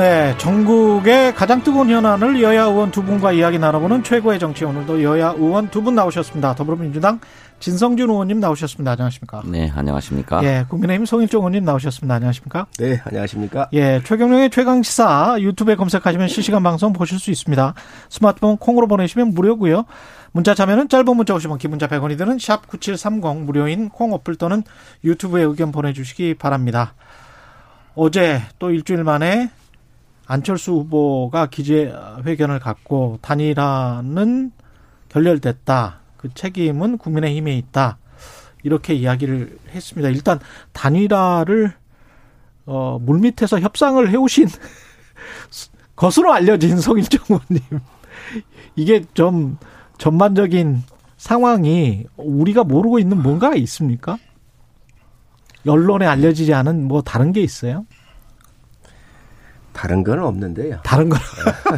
네, 전국의 가장 뜨거운 현안을 여야 의원 두 분과 이야기 나눠보는 최고의 정치 오늘도 여야 의원 두 분 나오셨습니다. 더불어민주당 진성준 의원님 나오셨습니다. 안녕하십니까? 네, 안녕하십니까? 예, 국민의힘 송일종 의원님 나오셨습니다. 안녕하십니까? 네, 안녕하십니까? 예, 최경영의 최강 시사 유튜브에 검색하시면 실시간 방송 보실 수 있습니다. 스마트폰 콩으로 보내시면 무료고요. 문자 참여는 짧은 문자 오시면 기본자 100원이 드는 샵 9730 무료인 콩 어플 또는 유튜브에 의견 보내주시기 바랍니다. 어제 또 일주일 만에 안철수 후보가 기재회견을 갖고 단일화는 결렬됐다. 그 책임은 국민의힘에 있다. 이렇게 이야기를 했습니다. 일단 단일화를 어, 물밑에서 협상을 해오신 것으로 알려진 성일정 의원님. 이게 좀 전반적인 상황이 우리가 모르고 있는 뭔가 있습니까? 언론에 알려지지 않은 뭐 다른 게 있어요? 다른 건 없는데요. 다른 거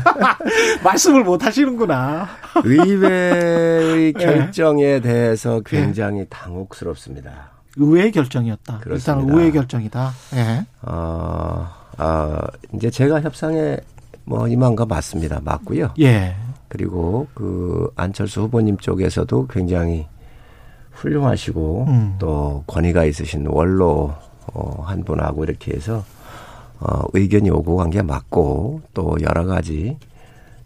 말씀을 못 하시는구나. 의회의 결정에 대해서 굉장히 당혹스럽습니다. 의회의 결정이었다. 그렇습니다. 일단 의회 결정이다. 예. 어, 어, 이제 제가 협상에 뭐 임한 거 맞습니다. 맞고요. 예. 그리고 그 안철수 후보님 쪽에서도 굉장히 훌륭하시고 음. 또 권위가 있으신 원로 어, 한 분하고 이렇게 해서 어, 의견이 오고 간 게 맞고 또 여러 가지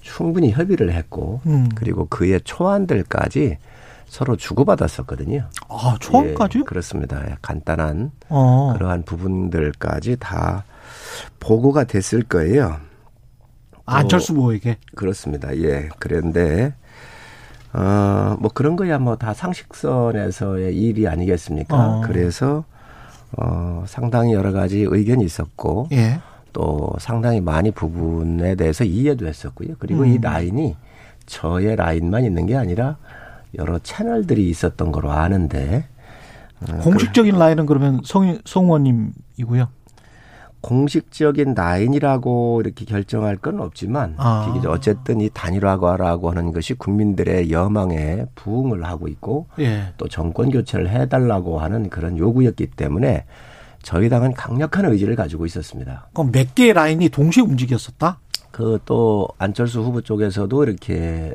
충분히 협의를 했고 음. 그리고 그의 초안들까지 서로 주고받았었거든요. 아, 초안까지요? 예, 그렇습니다. 예, 간단한 어. 그러한 부분들까지 다 보고가 됐을 거예요. 안철수 후보에게. 그렇습니다. 예. 그런데 어, 뭐 그런 거야 뭐 다 상식선에서의 일이 아니겠습니까? 어. 그래서 어, 상당히 여러 가지 의견이 있었고 예. 또 상당히 많이 부분에 대해서 이해도 했었고요. 그리고 음. 이 라인이 저의 라인만 있는 게 아니라 여러 채널들이 있었던 거로 아는데 어, 공식적인 라인은 그러면 성, 성 의원님이고요. 공식적인 라인이라고 이렇게 결정할 건 없지만 아. 어쨌든 이 단일화라고 하는 것이 국민들의 여망에 부응을 하고 있고 예. 또 정권 교체를 해달라고 하는 그런 요구였기 때문에 저희 당은 강력한 의지를 가지고 있었습니다. 그럼 몇 개의 라인이 동시에 움직였었다? 그 또 안철수 후보 쪽에서도 이렇게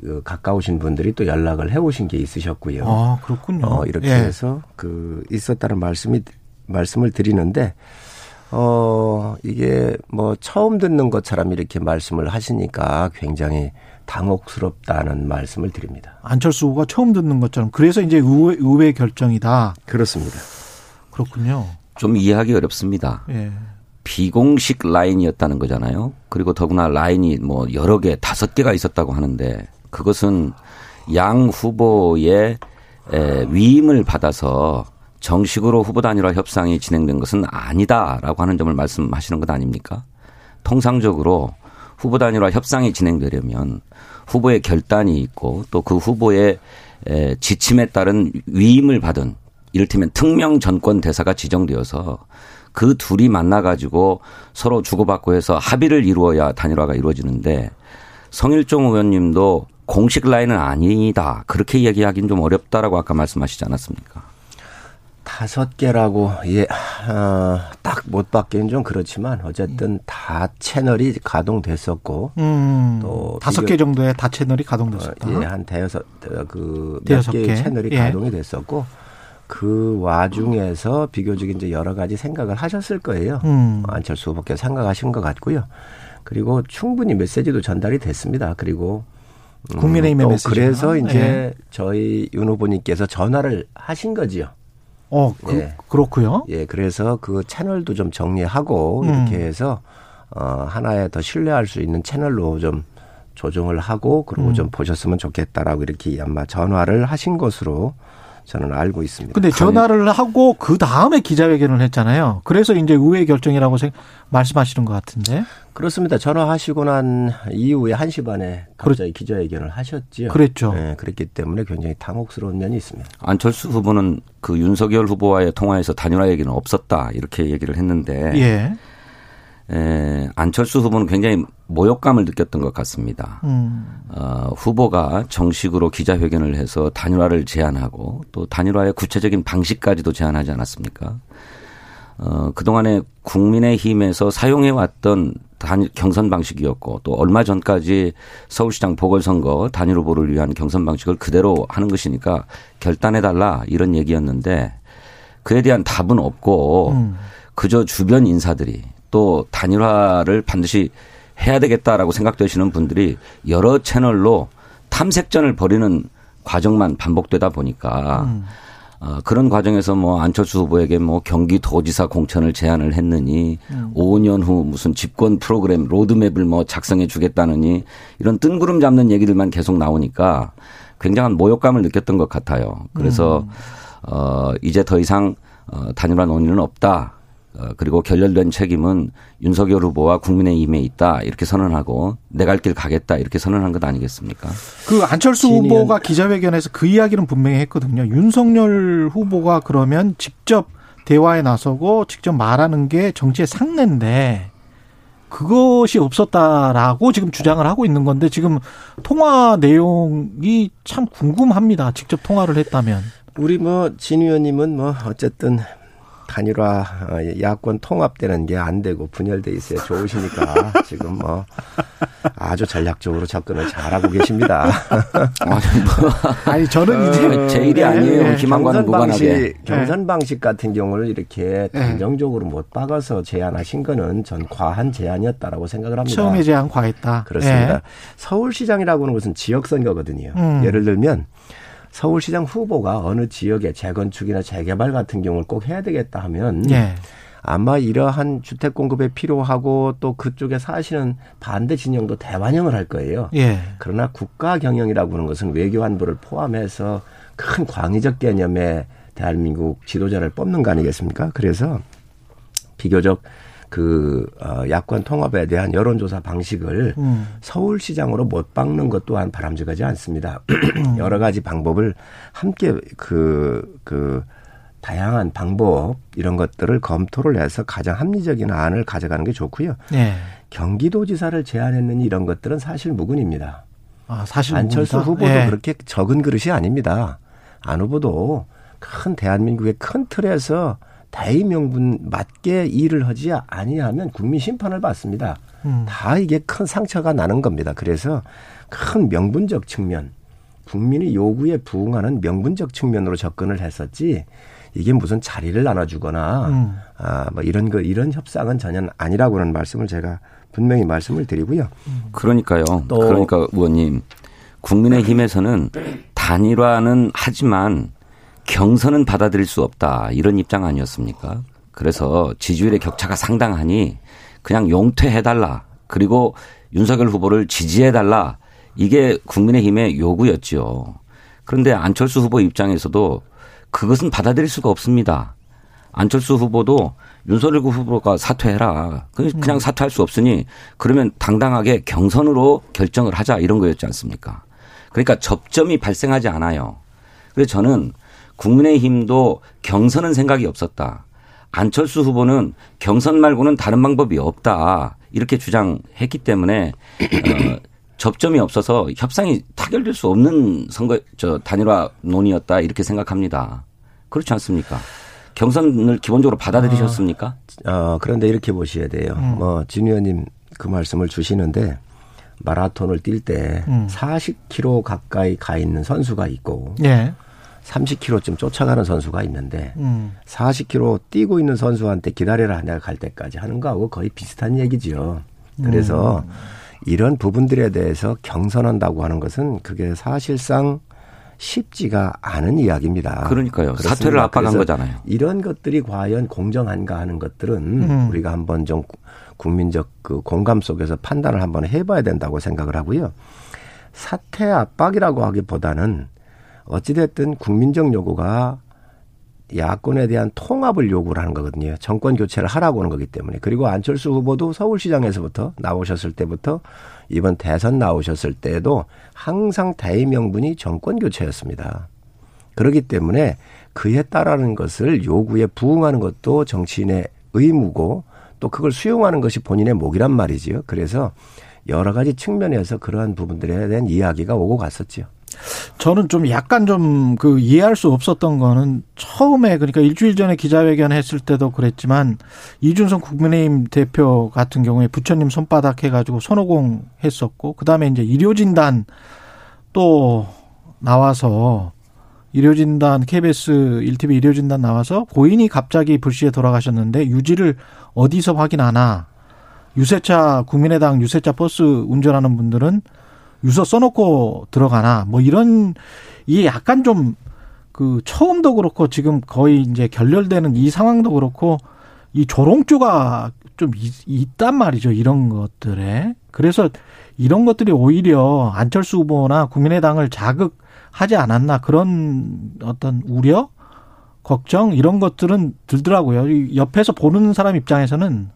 그 가까우신 분들이 또 연락을 해오신 게 있으셨고요. 아, 그렇군요. 어, 이렇게 예. 해서 그 있었다는 말씀이 말씀을 드리는데 어 이게 뭐 처음 듣는 것처럼 이렇게 말씀을 하시니까 굉장히 당혹스럽다는 말씀을 드립니다. 안철수 후보가 처음 듣는 것처럼 그래서 이제 의회, 의회 결정이다. 그렇습니다. 그렇군요. 좀 이해하기 어렵습니다. 예. 비공식 라인이었다는 거잖아요. 그리고 더구나 라인이 뭐 여러 개, 다섯 개가 있었다고 하는데 그것은 양 후보의 에, 위임을 받아서 정식으로 후보 단일화 협상이 진행된 것은 아니다라고 하는 점을 말씀하시는 것 아닙니까? 통상적으로 후보 단일화 협상이 진행되려면 후보의 결단이 있고 또 그 후보의 에, 지침에 따른 위임을 받은 이를테면 특명 전권 대사가 지정되어서 그 둘이 만나가지고 서로 주고받고 해서 합의를 이루어야 단일화가 이루어지는데 성일종 의원님도 공식 라인은 아니다. 그렇게 얘기하기는 좀 어렵다라고 아까 말씀하시지 않았습니까? 다섯 개라고 예, 어, 딱못 받기는 좀 그렇지만 어쨌든 다 채널이 가동됐었고 음. 또 다섯 개 정도의 다 채널이 어, 가동됐었다. 예, 한 대여섯 그몇 대여섯 개의 개. 채널이 예. 가동이 됐었고 그 와중에서 비교적 이제 여러 가지 생각을 하셨을 거예요. 음. 안철수 후보께서 생각하신 것 같고요. 그리고 충분히 메시지도 전달이 됐습니다. 그리고 음, 국민의힘의 또 메시지가. 그래서 이제 예. 저희 윤 후보님께서 전화를 하신 거지요. 어, 그, 예. 그렇고요. 예, 그래서 그 채널도 좀 정리하고 음. 이렇게 해서 어 하나의 더 신뢰할 수 있는 채널로 좀 조정을 하고 그리고 음. 좀 보셨으면 좋겠다라고 이렇게 아마 전화를 하신 것으로 저는 알고 있습니다. 근데 전화를 하고 그 다음에 기자회견을 했잖아요. 그래서 이제 의회 결정이라고 말씀하시는 것 같은데. 그렇습니다. 전화하시고 난 이후에 1시 반에 갑자기 그렇... 기자회견을 하셨지요. 그랬죠. 네, 그랬기 때문에 굉장히 당혹스러운 면이 있습니다. 안철수 후보는 그 윤석열 후보와의 통화에서 단일화 얘기는 없었다 이렇게 얘기를 했는데 예. 에, 안철수 후보는 굉장히 모욕감을 느꼈던 것 같습니다. 음. 어, 후보가 정식으로 기자회견을 해서 단일화를 제안하고 또 단일화의 구체적인 방식까지도 제안하지 않았습니까? 어, 그동안에 국민의힘에서 사용해왔던 단일 경선 방식이었고 또 얼마 전까지 서울시장 보궐선거 단일 후보를 위한 경선 방식을 그대로 하는 것이니까 결단해달라 이런 얘기였는데 그에 대한 답은 없고 음. 그저 주변 인사들이 또 단일화를 반드시 해야 되겠다라고 생각되시는 분들이 여러 채널로 탐색전을 벌이는 과정만 반복되다 보니까 음. 어, 그런 과정에서 뭐 안철수 후보에게 뭐 경기도지사 공천을 제안을 했느니 음. 5년 후 무슨 집권 프로그램 로드맵을 뭐 작성해 주겠다느니 이런 뜬구름 잡는 얘기들만 계속 나오니까 굉장한 모욕감을 느꼈던 것 같아요. 그래서 음. 어 이제 더 이상 어 단일화 논의는 없다. 어, 그리고 결렬된 책임은 윤석열 후보와 국민의힘에 있다 이렇게 선언하고 내 갈 길 가겠다 이렇게 선언한 것 아니겠습니까? 그 안철수 후보가 기자회견에서 그 이야기는 분명히 했거든요. 윤석열 후보가 그러면 직접 대화에 나서고 직접 말하는 게 정치의 상례인데 그것이 없었다라고 지금 주장을 하고 있는 건데 지금 통화 내용이 참 궁금합니다. 직접 통화를 했다면. 우리 뭐 진 의원님은 뭐 어쨌든 단일화 어, 야권 통합되는 게 안 되고 분열돼 있어야 좋으시니까 지금 뭐 아주 전략적으로 접근을 잘하고 계십니다. 아니 저는 이제 어, 제 일이 아니에요. 네. 희망과는 무관하게 경선 방식 같은 경우를 이렇게 네. 단정적으로 못 박아서 제안하신 거는 전 과한 제안이었다라고 생각을 합니다. 처음에 제안 과했다. 그렇습니다. 네. 서울시장이라고 하는 것은 지역 선거거든요. 음. 예를 들면 서울시장 후보가 어느 지역의 재건축이나 재개발 같은 경우를 꼭 해야 되겠다 하면 네. 아마 이러한 주택 공급에 필요하고 또 그쪽에 사시는 반대 진영도 대반영을 할 거예요. 예. 그러나 국가 경영이라고 하는 것은 외교 안보를 포함해서 큰 광의적 개념의 대한민국 지도자를 뽑는 거 아니겠습니까? 그래서 비교적 그 어, 야권 통합에 대한 여론조사 방식을 음. 서울시장으로 못 박는 것 또한 바람직하지 않습니다. 음. 여러 가지 방법을 함께 그, 그, 다양한 방법 이런 것들을 검토를 해서 가장 합리적인 안을 가져가는 게 좋고요. 네. 경기도지사를 제안했느니 이런 것들은 사실 무근입니다. 아, 사실 안철수 무근이다? 후보도 네. 그렇게 적은 그릇이 아닙니다. 안 후보도 큰 대한민국의 큰 틀에서 대의 명분 맞게 일을 하지 아니하면 국민 심판을 받습니다. 음. 다 이게 큰 상처가 나는 겁니다. 그래서 큰 명분적 측면, 국민의 요구에 부응하는 명분적 측면으로 접근을 했었지 이게 무슨 자리를 나눠주거나 음. 아뭐 이런 거 이런 협상은 전혀 아니라고는 말씀을 제가 분명히 말씀을 드리고요. 그러니까요. 또 그러니까 의원님 국민의힘에서는 단일화는 하지만 경선은 받아들일 수 없다 이런 입장 아니었습니까? 그래서 지지율의 격차가 상당하니 그냥 용퇴해달라 그리고 윤석열 후보를 지지해달라 이게 국민의힘의 요구였지요. 그런데 안철수 후보 입장에서도 그것은 받아들일 수가 없습니다. 안철수 후보도 윤석열 후보가 사퇴해라. 그냥 사퇴할 수 없으니 그러면 당당하게 경선으로 결정을 하자 이런 거였지 않습니까? 그러니까 접점이 발생하지 않아요. 그래서 저는 국민의힘도 경선은 생각이 없었다. 안철수 후보는 경선 말고는 다른 방법이 없다. 이렇게 주장했기 때문에 어, 접점이 없어서 협상이 타결될 수 없는 선거 저 단일화 논의였다 이렇게 생각합니다. 그렇지 않습니까? 경선을 기본적으로 받아들이셨습니까? 어, 그런데 이렇게 보셔야 돼요. 음. 뭐진 의원님 그 말씀을 주시는데 마라톤을 뛸때 음. 40km 가까이 가 있는 선수가 있고 예. 30km쯤 쫓아가는 선수가 있는데 음. 40km 뛰고 있는 선수한테 기다려라 내가 갈 때까지 하는 거하고 거의 비슷한 얘기지요. 그래서 음. 이런 부분들에 대해서 경선한다고 하는 것은 그게 사실상 쉽지가 않은 이야기입니다. 그러니까요. 그렇습니다. 사퇴를 압박한 거잖아요. 이런 것들이 과연 공정한가 하는 것들은 음. 우리가 한번 좀 국민적 그 공감 속에서 판단을 한번 해봐야 된다고 생각을 하고요. 사퇴 압박이라고 하기보다는 어찌됐든 국민적 요구가 야권에 대한 통합을 요구를 하는 거거든요. 정권 교체를 하라고 하는 거기 때문에. 그리고 안철수 후보도 서울시장에서부터 나오셨을 때부터 이번 대선 나오셨을 때도 항상 대의명분이 정권 교체였습니다. 그렇기 때문에 그에 따르는 것을 요구에 부응하는 것도 정치인의 의무고 또 그걸 수용하는 것이 본인의 목이란 말이지요. 그래서 여러 가지 측면에서 그러한 부분들에 대한 이야기가 오고 갔었죠. 저는 좀 약간 좀 그 이해할 수 없었던 거는 처음에 그러니까 일주일 전에 기자회견 했을 때도 그랬지만 이준석 국민의힘 대표 같은 경우에 부처님 손바닥 해가지고 손오공 했었고 그 다음에 이제 의료진단 또 나와서 의료진단 KBS 1TV 의료진단 나와서 고인이 갑자기 불시에 돌아가셨는데 유지를 어디서 확인하나? 유세차 국민의당 유세차 버스 운전하는 분들은 유서 써놓고 들어가나? 뭐 이런 이게 약간 좀 그 처음도 그렇고 지금 거의 이제 결렬되는 이 상황도 그렇고 이 조롱조가 좀 있단 말이죠 이런 것들에. 그래서 이런 것들이 오히려 안철수 후보나 국민의당을 자극하지 않았나 그런 어떤 우려 걱정 이런 것들은 들더라고요. 옆에서 보는 사람 입장에서는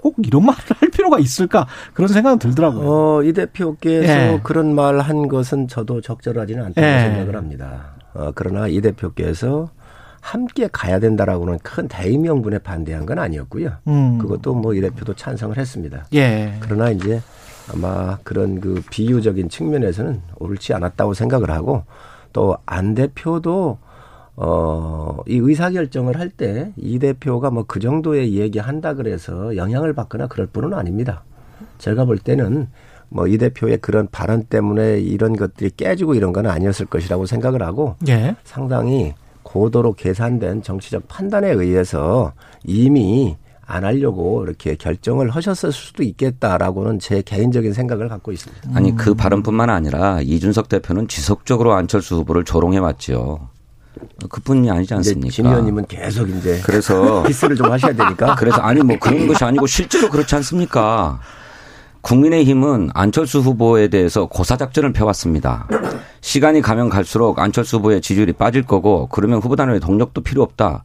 꼭 이런 말을 할 필요가 있을까 그런 생각은 들더라고요. 어, 이 대표께서 예. 그런 말 한 것은 저도 적절하지는 않다고 예. 생각을 합니다. 어, 그러나 이 대표께서 함께 가야 된다라고는 큰 대의명분에 반대한 건 아니었고요. 음. 그것도 뭐 이 대표도 찬성을 했습니다. 예. 그러나 이제 아마 그런 그 비유적인 측면에서는 옳지 않았다고 생각을 하고 또 안 대표도 어, 이 의사결정을 할 때 이 대표가 뭐 그 정도의 얘기 한다 그래서 영향을 받거나 그럴 뿐은 아닙니다. 제가 볼 때는 뭐 이 대표의 그런 발언 때문에 이런 것들이 깨지고 이런 건 아니었을 것이라고 생각을 하고 예. 상당히 고도로 계산된 정치적 판단에 의해서 이미 안 하려고 이렇게 결정을 하셨을 수도 있겠다라고는 제 개인적인 생각을 갖고 있습니다. 아니 그 발언뿐만 아니라 이준석 대표는 지속적으로 안철수 후보를 조롱해 왔죠. 그뿐이 아니지 않습니까? 진 의원님은 계속 이제 그래서 비스를 좀 하셔야 되니까. 그래서 아니 뭐 그런 것이 아니고 실제로 그렇지 않습니까? 국민의힘은 안철수 후보에 대해서 고사 작전을 펴왔습니다. 시간이 가면 갈수록 안철수 후보의 지지율이 빠질 거고 그러면 후보 단위의 동력도 필요 없다.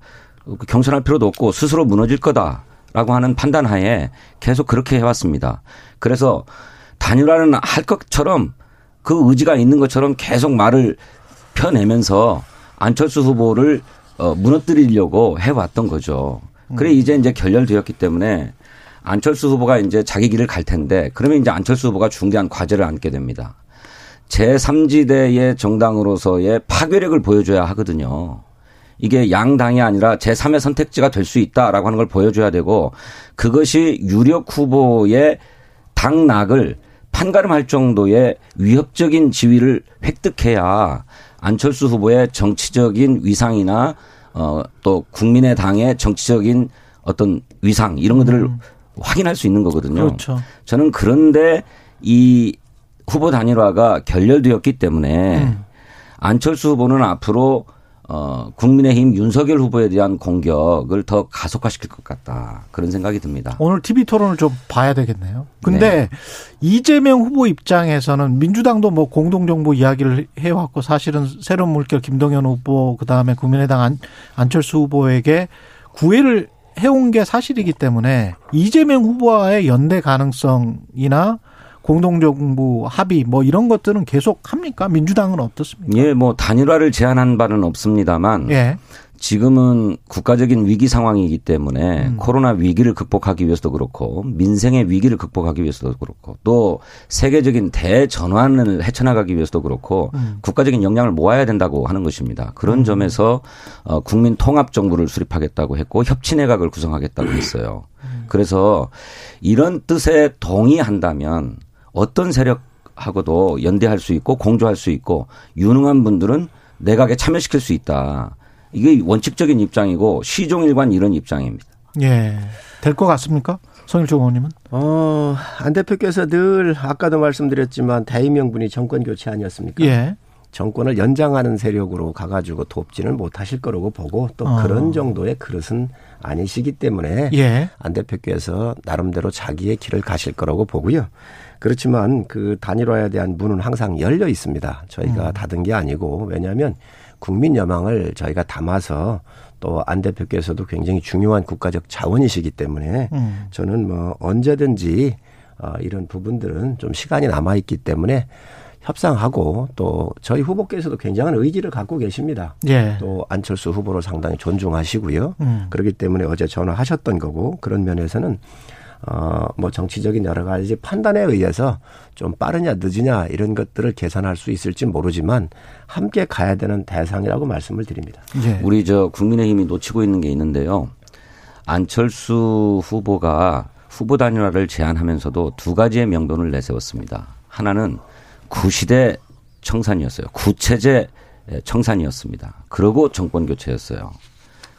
경선할 필요도 없고 스스로 무너질 거다라고 하는 판단하에 계속 그렇게 해왔습니다. 그래서 단일화는 할 것처럼 그 의지가 있는 것처럼 계속 말을 펴내면서 안철수 후보를 어, 무너뜨리려고 해왔던 거죠. 그래 음. 이제 이제 결렬되었기 때문에 안철수 후보가 이제 자기 길을 갈 텐데 그러면 이제 안철수 후보가 중대한 과제를 안게 됩니다. 제3지대의 정당으로서의 파괴력을 보여줘야 하거든요. 이게 양당이 아니라 제3의 선택지가 될 수 있다라고 하는 걸 보여줘야 되고 그것이 유력 후보의 당락을 판가름할 정도의 위협적인 지위를 획득해야 안철수 후보의 정치적인 위상이나 어, 또 국민의 당의 정치적인 어떤 위상 이런 것들을 음. 확인할 수 있는 거거든요. 그렇죠. 저는 그런데 이 후보 단일화가 결렬되었기 때문에 음. 안철수 후보는 앞으로 어, 국민의힘 윤석열 후보에 대한 공격을 더 가속화시킬 것 같다. 그런 생각이 듭니다. 오늘 TV 토론을 좀 봐야 되겠네요. 근데 네. 이재명 후보 입장에서는 민주당도 뭐 공동정부 이야기를 해왔고 사실은 새로운 물결 김동연 후보 그다음에 국민의당 안, 안철수 후보에게 구애를 해온 게 사실이기 때문에 이재명 후보와의 연대 가능성이나 공동정부 합의 뭐 이런 것들은 계속 합니까? 민주당은 어떻습니까? 예, 뭐 단일화를 제안한 바는 없습니다만 예. 지금은 국가적인 위기 상황이기 때문에 음. 코로나 위기를 극복하기 위해서도 그렇고 민생의 위기를 극복하기 위해서도 그렇고 또 세계적인 대전환을 헤쳐나가기 위해서도 그렇고 음. 국가적인 역량을 모아야 된다고 하는 것입니다. 그런 음. 점에서 어, 국민 통합 정부를 수립하겠다고 했고 협치 내각을 구성하겠다고 했어요. 음. 그래서 이런 뜻에 동의한다면 어떤 세력하고도 연대할 수 있고 공조할 수 있고 유능한 분들은 내각에 참여시킬 수 있다. 이게 원칙적인 입장이고 시종일관 이런 입장입니다. 예. 될 것 같습니까? 성일종 의원님은? 어, 안 대표께서 늘 아까도 말씀드렸지만 대의명분이 정권 교체 아니었습니까? 예. 정권을 연장하는 세력으로 가가지고 돕지는 못하실 거라고 보고 또 어. 그런 정도의 그릇은 아니시기 때문에 예. 안 대표께서 나름대로 자기의 길을 가실 거라고 보고요. 그렇지만 그 단일화에 대한 문은 항상 열려 있습니다. 저희가 음. 닫은 게 아니고 왜냐하면 국민 여망을 저희가 담아서 또 안 대표께서도 굉장히 중요한 국가적 자원이시기 때문에 음. 저는 뭐 언제든지 어, 이런 부분들은 좀 시간이 남아 있기 때문에 협상하고 또 저희 후보께서도 굉장한 의지를 갖고 계십니다. 예. 또 안철수 후보를 상당히 존중하시고요. 음. 그렇기 때문에 어제 전화하셨던 거고 그런 면에서는 어 뭐 정치적인 여러 가지 판단에 의해서 좀 빠르냐 늦으냐 이런 것들을 계산할 수 있을지 모르지만 함께 가야 되는 대상이라고 말씀을 드립니다. 예. 우리 저 국민의힘이 놓치고 있는 게 있는데요. 안철수 후보가 후보 단일화를 제안하면서도 두 가지의 명분을 내세웠습니다. 하나는 구시대 청산이었어요. 구체제 청산이었습니다. 그리고 정권 교체였어요.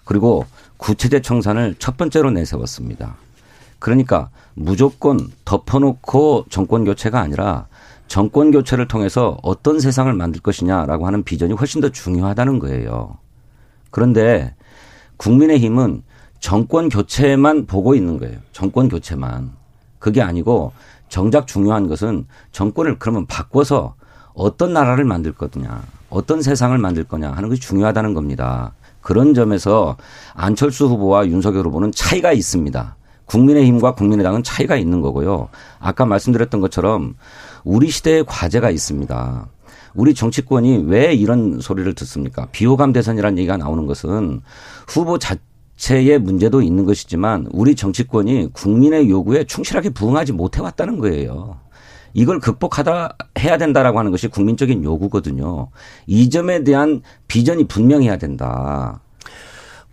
그리고 구체제 청산을 첫 번째로 내세웠습니다. 그러니까 무조건 덮어놓고 정권 교체가 아니라 정권 교체를 통해서 어떤 세상을 만들 것이냐라고 하는 비전이 훨씬 더 중요하다는 거예요. 그런데 국민의힘은 정권 교체만 보고 있는 거예요. 정권 교체만. 그게 아니고 정작 중요한 것은 정권을 그러면 바꿔서 어떤 나라를 만들 거냐, 어떤 세상을 만들 거냐 하는 것이 중요하다는 겁니다. 그런 점에서 안철수 후보와 윤석열 후보는 차이가 있습니다. 국민의힘과 국민의당은 차이가 있는 거고요. 아까 말씀드렸던 것처럼 우리 시대에 과제가 있습니다. 우리 정치권이 왜 이런 소리를 듣습니까? 비호감 대선이라는 얘기가 나오는 것은 후보 자 체의 문제도 있는 것이지만 우리 정치권이 국민의 요구에 충실하게 부응하지 못해왔다는 거예요. 이걸 극복하다 해야 된다라고 하는 것이 국민적인 요구거든요. 이 점에 대한 비전이 분명해야 된다.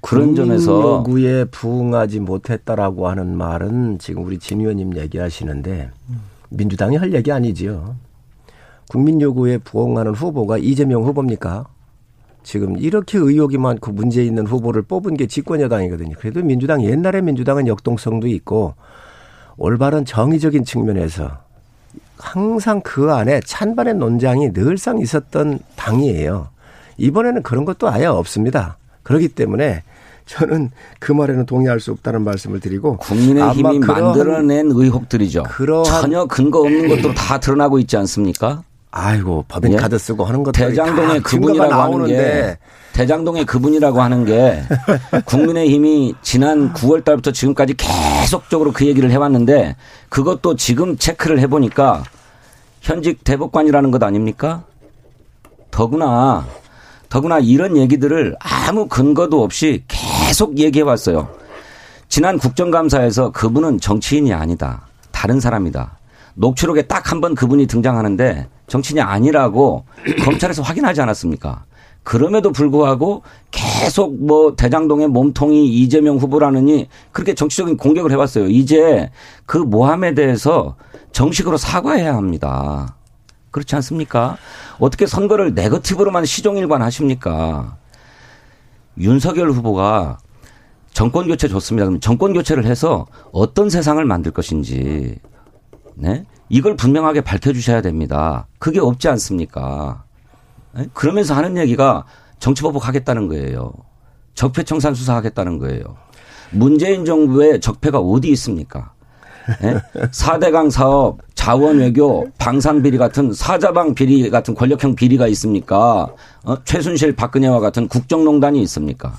그런 점에서 요구에 부응하지 못했다라고 하는 말은 지금 우리 진 의원님 얘기하시는데 민주당이 할 얘기 아니지요. 국민 요구에 부응하는 후보가 이재명 후보입니까? 지금 이렇게 의혹이 많고 문제 있는 후보를 뽑은 게 집권 여당이거든요. 그래도 민주당 옛날에 민주당은 역동성도 있고 올바른 정의적인 측면에서 항상 그 안에 찬반의 논장이 늘상 있었던 당이에요. 이번에는 그런 것도 아예 없습니다. 그렇기 때문에 저는 그 말에는 동의할 수 없다는 말씀을 드리고 국민의 힘이 아마 그러한- 만들어낸 의혹들이죠. 그러한- 전혀 근거 없는 것도 다 드러나고 있지 않습니까? 아이고 법인 예? 카드 쓰고 하는 다 증거가 그분이라고 하는 게 대장동의 그분이라고 하는 게 국민의힘이 지난 9월 달부터 지금까지 계속적으로 그 얘기를 해왔는데 그것도 지금 체크를 해보니까 현직 대법관이라는 것 아닙니까? 더구나 더구나 이런 얘기들을 아무 근거도 없이 계속 얘기해 왔어요. 지난 국정감사에서 그분은 정치인이 아니다. 다른 사람이다. 녹취록에 딱 한 번 그분이 등장하는데 정치인이 아니라고 검찰에서 확인하지 않았습니까? 그럼에도 불구하고 계속 뭐 대장동의 몸통이 이재명 후보라느니 그렇게 정치적인 공격을 해왔어요. 이제 그 모함에 대해서 정식으로 사과해야 합니다. 그렇지 않습니까? 어떻게 선거를 네거티브로만 시종일관 하십니까? 윤석열 후보가 정권 교체 좋습니다. 그럼 정권 교체를 해서 어떤 세상을 만들 것인지, 네? 이걸 분명하게 밝혀주셔야 됩니다. 그게 없지 않습니까? 네? 그러면서 하는 얘기가 정치보복 하겠다는 거예요. 적폐청산 수사하겠다는 거예요. 문재인 정부의 적폐가 어디 있습니까? 네? 4대강 사업, 자원 외교, 방산 비리 같은 사자방 비리 같은 권력형 비리가 있습니까? 어? 최순실 박근혜와 같은 국정농단이 있습니까?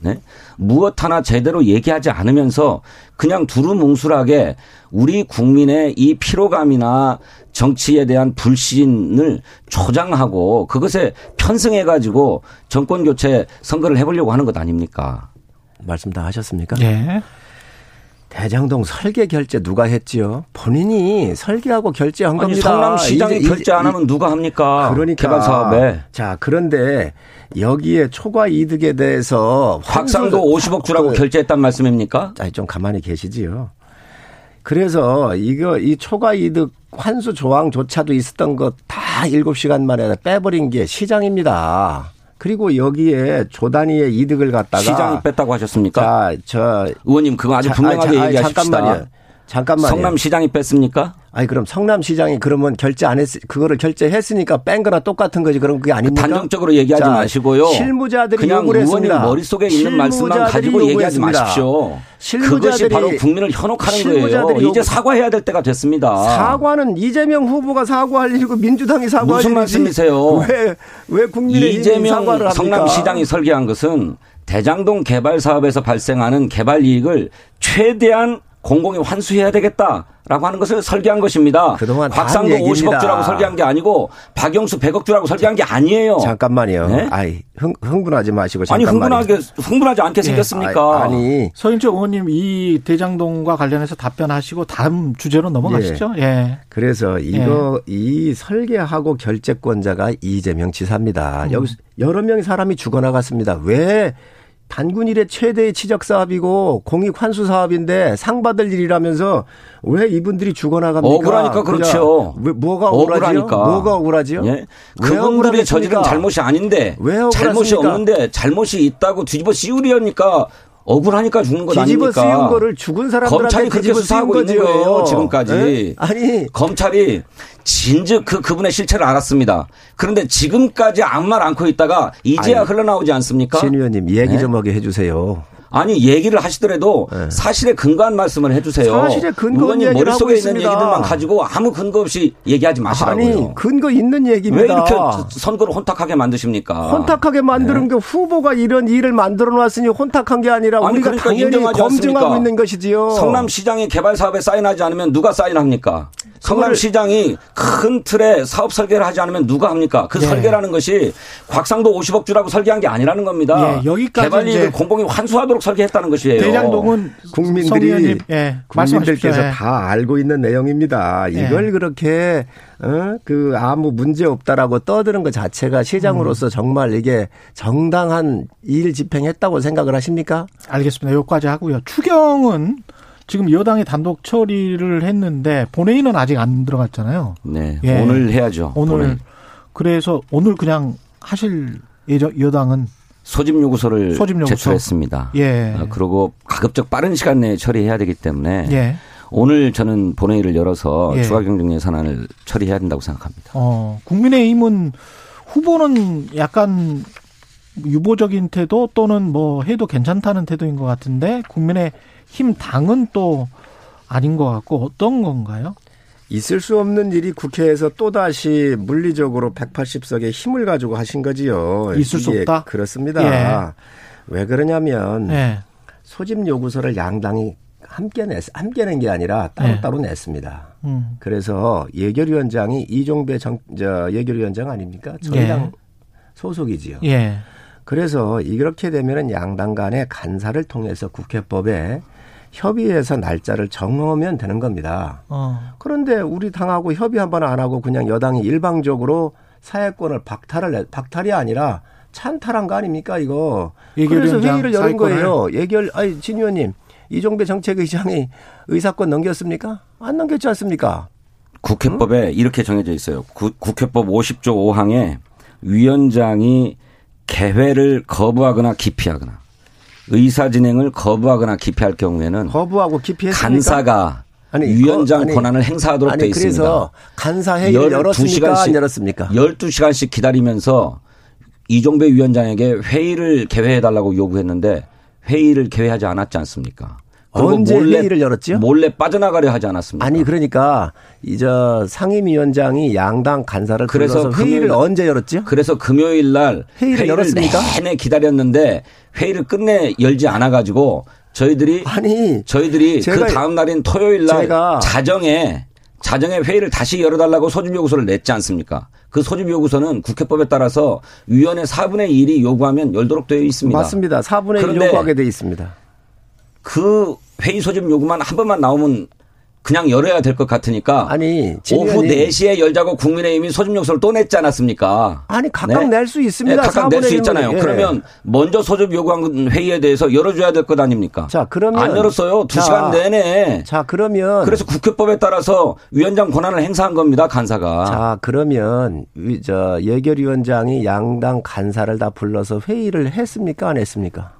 네? 무엇 하나 제대로 얘기하지 않으면서 그냥 두루뭉술하게 우리 국민의 이 피로감이나 정치에 대한 불신을 조장하고 그것에 편승해 가지고 정권 교체 선거를 해보려고 하는 것 아닙니까? 말씀 다 하셨습니까? 예. 대장동 설계 결제 누가 했지요? 본인이 설계하고 결제한 아니 겁니다. 성남시장이 이제- 결제 안 하면 누가 합니까? 그러니까 개발 사업에 자 그런데 여기에 초과 이득에 대해서 확상도 환수- 50억 주라고 그- 결제했단 말씀입니까? 아니 좀 가만히 계시지요. 그래서 이거 이 초과 이득 환수 조항조차도 있었던 것 다 7시간 만에 빼버린 게 시장입니다. 그리고 여기에 조 단위의 이득을 갖다가 시장이 뺐다고 하셨습니까? 자, 저 의원님 그거 아주 자, 분명하게 아니, 자, 아니, 얘기하십시다. 잠깐만요. 잠깐만요. 성남시장이 뺐습니까? 아니 그럼 성남시장이 그러면 결제 안 했, 그거를 결제했으니까 뺀 거나 똑같은 거지. 그럼 그게 아닙니까? 단정적으로 얘기하지 자, 마시고요. 실무자들이 그냥 요구를 의원님 했습니다. 머릿속에 있는 말씀만 가지고 얘기하지 요구했습니다. 마십시오. 실무자들이- 그것이 바로 국민을 현혹하는 거예요. 이제 사과해야 될 때가 됐습니다. 사과는 이재명 후보가 사과할 일이고 민주당이 사과할 무슨 일이지. 말씀이세요? 왜, 왜 국민의힘이 이재명? 성남시장이 설계한 것은 대장동 개발 사업에서 발생하는 개발 이익을 최대한 공공이 환수해야 되겠다라고 하는 것을 설계한 것입니다. 그동안 곽상도 얘기입니다. 50억 주라고 설계한 게 아니고 박영수 100억 주라고 설계한 게 아니에요. 잠깐만요. 네? 아이, 흥, 흥분하지 마시고 아니 잠깐만요. 흥분하게 흥분하지 않게 생겼습니까? 아, 아니, 서인철 의원님 이 대장동과 관련해서 답변하시고 다음 주제로 넘어가시죠. 예. 그래서 이거 이 설계하고 결재권자가 이재명 지사입니다. 음. 여기 여러 명의 사람이 죽어나갔습니다. 왜 단군 일의 최대의 치적 사업이고 공익 환수 사업인데 상 받을 일이라면서 왜 이분들이 죽어나갑니까? 억울하니까 그렇죠. 왜 뭐가 억울하지요? 억울하니까. 뭐가 억울하지요? 예? 왜 그분들이? 저지른 잘못이 아닌데 왜 잘못이? 없는데 잘못이 있다고 뒤집어 씌우려니까 억울하니까 죽는 것 뒤집어 아닙니까? 씌운 거를 죽은 사람들한테 검찰이 그렇게 뒤집어 수사하고 있는. 거예요 지금까지. 예? 아니 검찰이 진즉 그 그분의 실체를 알았습니다. 그런데 지금까지 아무 말 않고 있다가 이제야 아니, 흘러나오지 않습니까? 신 의원님 얘기 네? 좀 하게 해주세요. 아니 얘기를 하시더라도 사실에 근거한 말씀을 해주세요. 네. 사실에 의원님 얘기를 머릿속에 있는 있습니다. 얘기들만 가지고 아무 근거 없이 얘기하지 마시라고요. 아니 근거 있는 얘기입니다. 왜 이렇게 선거를 혼탁하게 만드십니까? 혼탁하게 만드는 게 후보가 이런 일을 만들어 놨으니 혼탁한 게 아니라 네. 아니, 우리가 그러니까 당연히 검증하고 않습니까? 있는 것이지요. 성남시장이 개발 사업에 사인하지 않으면 누가 사인합니까? 성남시장이 큰 틀에 사업 설계를 하지 않으면 누가 합니까? 그 네. 설계라는 것이 곽상도 50억 주라고 설계한 게 아니라는 겁니다. 예, 여기까지 개발 이익을 이제 공공이 환수하도록 설계했다는 것이에요. 대장동은 성 국민들이 의원님, 예. 국민들께서 예. 다 알고 있는 내용입니다. 이걸 예. 그렇게 어? 그 아무 문제 없다라고 떠드는 것 자체가 시장으로서 음. 정말 이게 정당한 일 집행했다고 생각을 하십니까? 알겠습니다. 여기까지 하고요. 추경은 지금 여당이 단독 처리를 했는데 본회의는 아직 안 들어갔잖아요. 네, 예. 오늘 해야죠. 오늘 본회의. 그래서 오늘 그냥 하실 예정 여당은 소집 요구서를 소집 요구서. 제출했습니다. 예. 어, 그리고 가급적 빠른 시간 내에 처리해야 되기 때문에 예. 오늘 저는 본회의를 열어서 예. 추가 경정 예산안을 처리해야 된다고 생각합니다. 어, 국민의힘은 후보는 약간 유보적인 태도 또는 뭐 해도 괜찮다는 태도인 것 같은데 국민의힘 당은 또 아닌 것 같고 어떤 건가요? 있을 수 없는 일이 국회에서 또다시 물리적으로 180석의 힘을 가지고 하신 거지요. 있을 수 이게 없다? 그렇습니다. 예. 왜 그러냐면 네. 소집 요구서를 양당이 함께 냈, 함께 낸 게 아니라 따로따로 냈습니다. 음. 그래서 예결위원장이 이종배 정, 저 예결위원장 아닙니까? 저희당 예. 소속이지요. 예. 그래서 이렇게 되면은 양당 간의 간사를 통해서 국회법에 협의해서 날짜를 정하면 되는 겁니다. 어. 그런데 우리 당하고 협의 한 번 안 하고 그냥 여당이 일방적으로 사회권을 박탈을 내, 박탈이 아니라 찬탈한 거 아닙니까 이거? 그래서 회의를 여는 사회권을. 거예요. 예결 아니 진 의원님 이종배 정책의장이 의사권 넘겼습니까? 안 넘겼지 않습니까? 국회법에 이렇게 정해져 있어요. 구- 국회법 50조 5항에 위원장이 개회를 거부하거나 기피하거나 의사 진행을 거부하거나 기피할 경우에는 거부하고 기피했습니까? 간사가 아니, 위원장 거- 아니, 권한을 행사하도록 돼 있습니다. 그래서 간사 회의를 열었습니까? 안 열었습니까? 12시간씩 기다리면서 이종배 위원장에게 회의를 개회해 달라고 요구했는데 회의를 개회하지 않았지 않습니까? 언제 회의를 열었지요? 몰래 빠져나가려 하지 않았습니까? 아니 그러니까 이저 상임위원장이 양당 간사를 그래서 회의를 금요일- 언제 열었죠? 그래서 금요일 날 회의를 회의를, 열었습니까? 내내 기다렸는데 회의를 끝내 열지 않아 가지고 저희들이 아니 저희들이 제가- 그 다음 날인 토요일 날 자정에 자정에 회의를 다시 열어달라고 소집 요구서를 냈지 않습니까? 그 소집 요구서는 국회법에 따라서 위원회 4분의 1이 요구하면 열도록 되어 있습니다. 맞습니다. 4분의 1 그런데 요구하게 돼 있습니다. 그 회의 소집 요구만 한 번만 나오면 그냥 열어야 될 것 같으니까 아니, 진 오후 의원님. 4시에 열자고 국민의힘이 소집 요구서를 또 냈지 않았습니까? 아니 각각 네? 낼수 있습니다. 네, 각각 낼수 4분의 1 은. 있잖아요. 예. 그러면 먼저 소집 요구한 회의에 대해서 열어줘야 될 것 아닙니까? 자, 그러면- 안 열었어요. 두 자, 시간 내내. 자 그러면 그래서 국회법에 따라서 위원장 권한을 행사한 겁니다. 간사가. 자 그러면 위- 저 예결위원장이 양당 간사를 다 불러서 회의를 했습니까? 안 했습니까?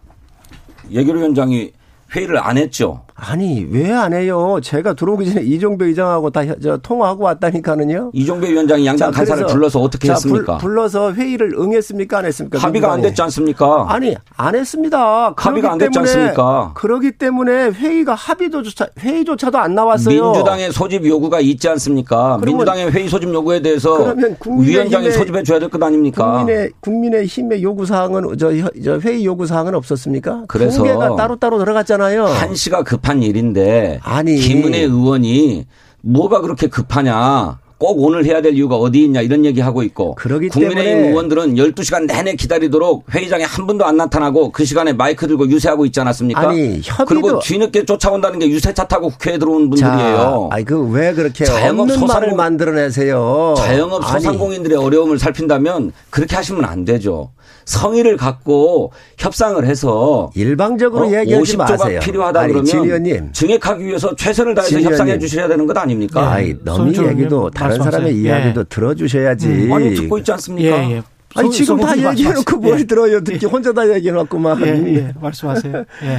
예결위원장이 회의를 안 했죠. 아니 왜 안 해요? 제가 들어오기 전에 이종배 의장하고 다 저 통화하고 왔다니까는요. 이종배 위원장이 양당 간사를 불러서 어떻게 자, 했습니까? 불, 러서 회의를 응했습니까? 안 했습니까? 합의가 안 민주당이? 됐지 않습니까? 아니 안 했습니다. 합의가 안 됐지 않습니까? 그러기 때문에 회의가 합의도조차 회의조차도 안 나왔어요. 민주당의 소집 요구가 있지 않습니까? 민주당의 회의 소집 요구에 대해서 위원장이 소집해 줘야 될 것 아닙니까? 국민의 국민의 힘의 요구 사항은 저, 저 회의 요구 사항은 없었습니까? 그래서 두 개가 따로 따로 들어갔잖아요. 한시가 급한 일인데 아니. 김은혜 의원이 뭐가 그렇게 급하냐? 꼭 오늘 해야 될 이유가 어디 있냐 이런 얘기 하고 있고 그러기 국민의힘 때문에 의원들은 12시간 내내 기다리도록 회의장에 한 분도 안 나타나고 그 시간에 마이크 들고 유세하고 있지 않았습니까? 아니, 협의도- 그리고 뒤늦게 쫓아온다는 게 유세차 타고 국회에 들어온 자, 분들이에요. 아이 그왜 그렇게 자영업 없는 말을 소상공- 만들어내세요? 자영업 아니, 소상공인들의 어려움을 살핀다면 그렇게 하시면 안 되죠. 성의를 갖고 협상을 해서 일방적으로 어, 얘기하지 50조가 마세요. 필요하다 아니, 진 그러면 의원님. 증액하기 위해서 최선을 다해서 진 협상해. 주셔야 되는 것 아닙니까? 아이, 너희 손정은 얘기도 의원님 다른. 사람의 예. 이야기도 들어주셔야지. 아니 듣고 있지 않습니까? 예, 예. 아니, 소- 지금 다 얘기해놓고. 뭘 예. 들어요? 듣기 혼자 다 얘기해놨구만. 예, 예. 말씀하세요. 예.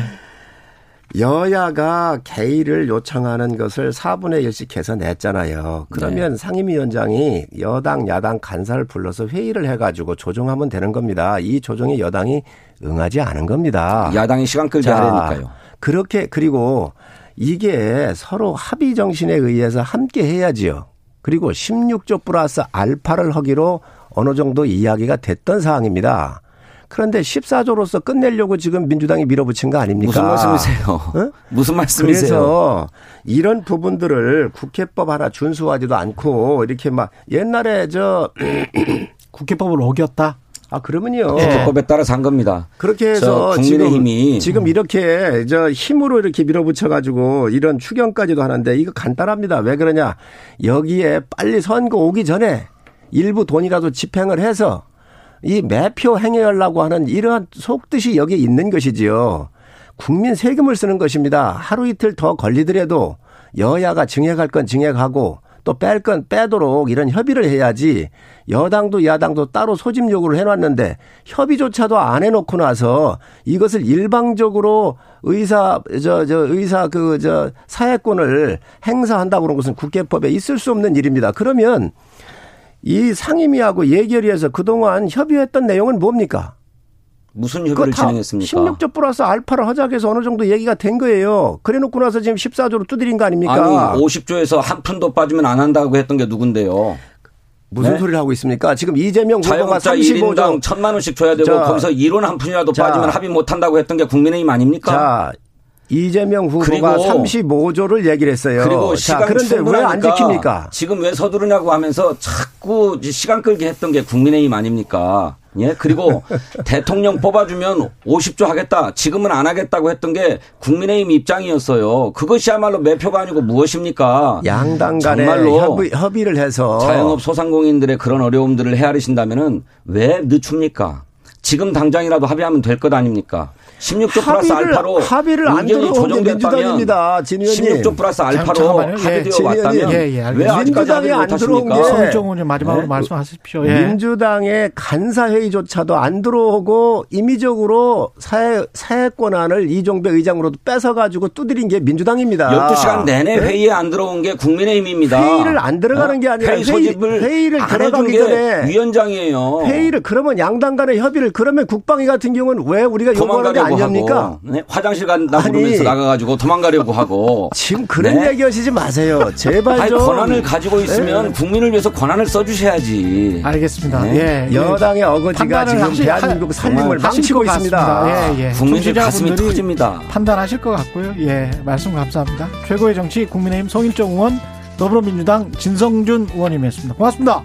여야가 개의를 요청하는 것을 4분의 1씩 해서 냈잖아요. 그러면 상임위원장이 여당, 야당 간사를 불러서 회의를 해가지고 조정하면 되는 겁니다. 이 조정에 여당이 응하지 않은 겁니다. 야당이 시간 끌게 자, 하려니까요. 그렇게 그리고 이게 서로 합의 정신에 의해서 함께 해야지요. 그리고 16조 플러스 알파를 하기로 어느 정도 이야기가 됐던 사항입니다. 그런데 14조로서 끝내려고 지금 민주당이 밀어붙인 거 아닙니까? 무슨 말씀이세요? 어? 무슨 말씀이세요? 그래서 이런 부분들을 국회법 하나 준수하지도 않고 이렇게 막 옛날에 저 국회법을 어겼다. 아 그러면요. 국회법에 따라서 한 겁니다. 그렇게 해서 저 국민의힘이 지금, 지금 이렇게 저 힘으로 이렇게 밀어붙여 가지고 이런 추경까지도 하는데 이거 간단합니다. 왜 그러냐? 여기에 빨리 선거 오기 전에 일부 돈이라도 집행을 해서 이 매표 행해하려고 하는 이러한 속뜻이 여기에 있는 것이지요. 국민 세금을 쓰는 것입니다. 하루 이틀 더 걸리더라도 여야가 증액할 건 증액하고 또 뺄 건 빼도록 이런 협의를 해야지 여당도 야당도 따로 소집 요구를 해놨는데 협의조차도 안 해놓고 나서 이것을 일방적으로 의사 저저 의사 그 저 사회권을 행사한다고 그런 것은 국회법에 있을 수 없는 일입니다. 그러면 이 상임위하고 예결위에서 그동안 협의했던 내용은 뭡니까? 무슨 협의를 다 진행했습니까? 16조 플러스 알파를 하자해서 어느 정도 얘기가 된 거예요. 그래 놓고 나서 지금 14조로 두드린 거 아닙니까? 아니 50조에서 한 푼도 빠지면 안 한다고 했던 게 누군데요? 무슨 네? 소리를 하고 있습니까? 지금 이재명 후보가 자영업자 35조 1인당 천만 원씩 줘야 되고 자, 거기서 1원 한 푼이라도 자. 빠지면 합의 못 한다고 했던 게 국민의힘 아닙니까? 자, 이재명 후보가 그리고 35조를 얘기를 했어요. 그리고 자, 시간 그런데 왜 안 지킵니까? 지금 왜 서두르냐고 하면서 자꾸 시간 끌게 했던 게 국민의힘 아닙니까? 예 그리고 대통령 뽑아주면 50조 하겠다. 지금은 안 하겠다고 했던 게 국민의힘 입장이었어요. 그것이야말로 매표가 아니고 무엇입니까? 양당 간에 정말로 협의, 협의를 해서 자영업 소상공인들의 그런 어려움들을 헤아리신다면은 왜 늦춥니까? 지금 당장이라도 합의하면 될 것 아닙니까? 16조 플러스 알파로 합의를 안 들어온 게 민주당입니다, 진 의원님. 16조 플러스 알파로. 예, 합의되어 진 의원님. 왔다면 예, 예. 왜 민주당이 안 들어온? 게 성종훈 의원 마지막으로 네? 말씀하십시오. 예. 민주당의 간사회의조차도 안 들어오고 임의적으로 사회, 사회 권한을 이종배 의장으로도 뺏어가지고 두드린 게 민주당입니다. 12시간 내내 네? 회의에 안 들어온 게 국민의힘입니다. 회의를 안 들어가는 게 아니라 회의 소집을 회의- 회의를 안 들어가기 전에 위원장이에요. 회의를 그러면 양당 간의 협의를 그러면 국방위 같은 경우는 왜 우리가 요구하는 게 도망가려고 아닙니까? 네? 화장실 간다. 그러면서 나가가지고 도망가려고 하고 지금 그런 네? 얘기 하시지 마세요. 제발 아니, 좀. 권한을 가지고 있으면 네. 국민을 위해서 권한을 써주셔야지. 알겠습니다. 네. 예. 여당의 어거지가 지금 하시- 대한민국 하실 망치고. 있습니다. 예, 예. 국민들 가슴이 터집니다. 판단하실 것 같고요. 예, 말씀 감사합니다. 최고의 정치 국민의힘 송일정 의원, 더불어민주당 진성준 의원님이었습니다. 고맙습니다.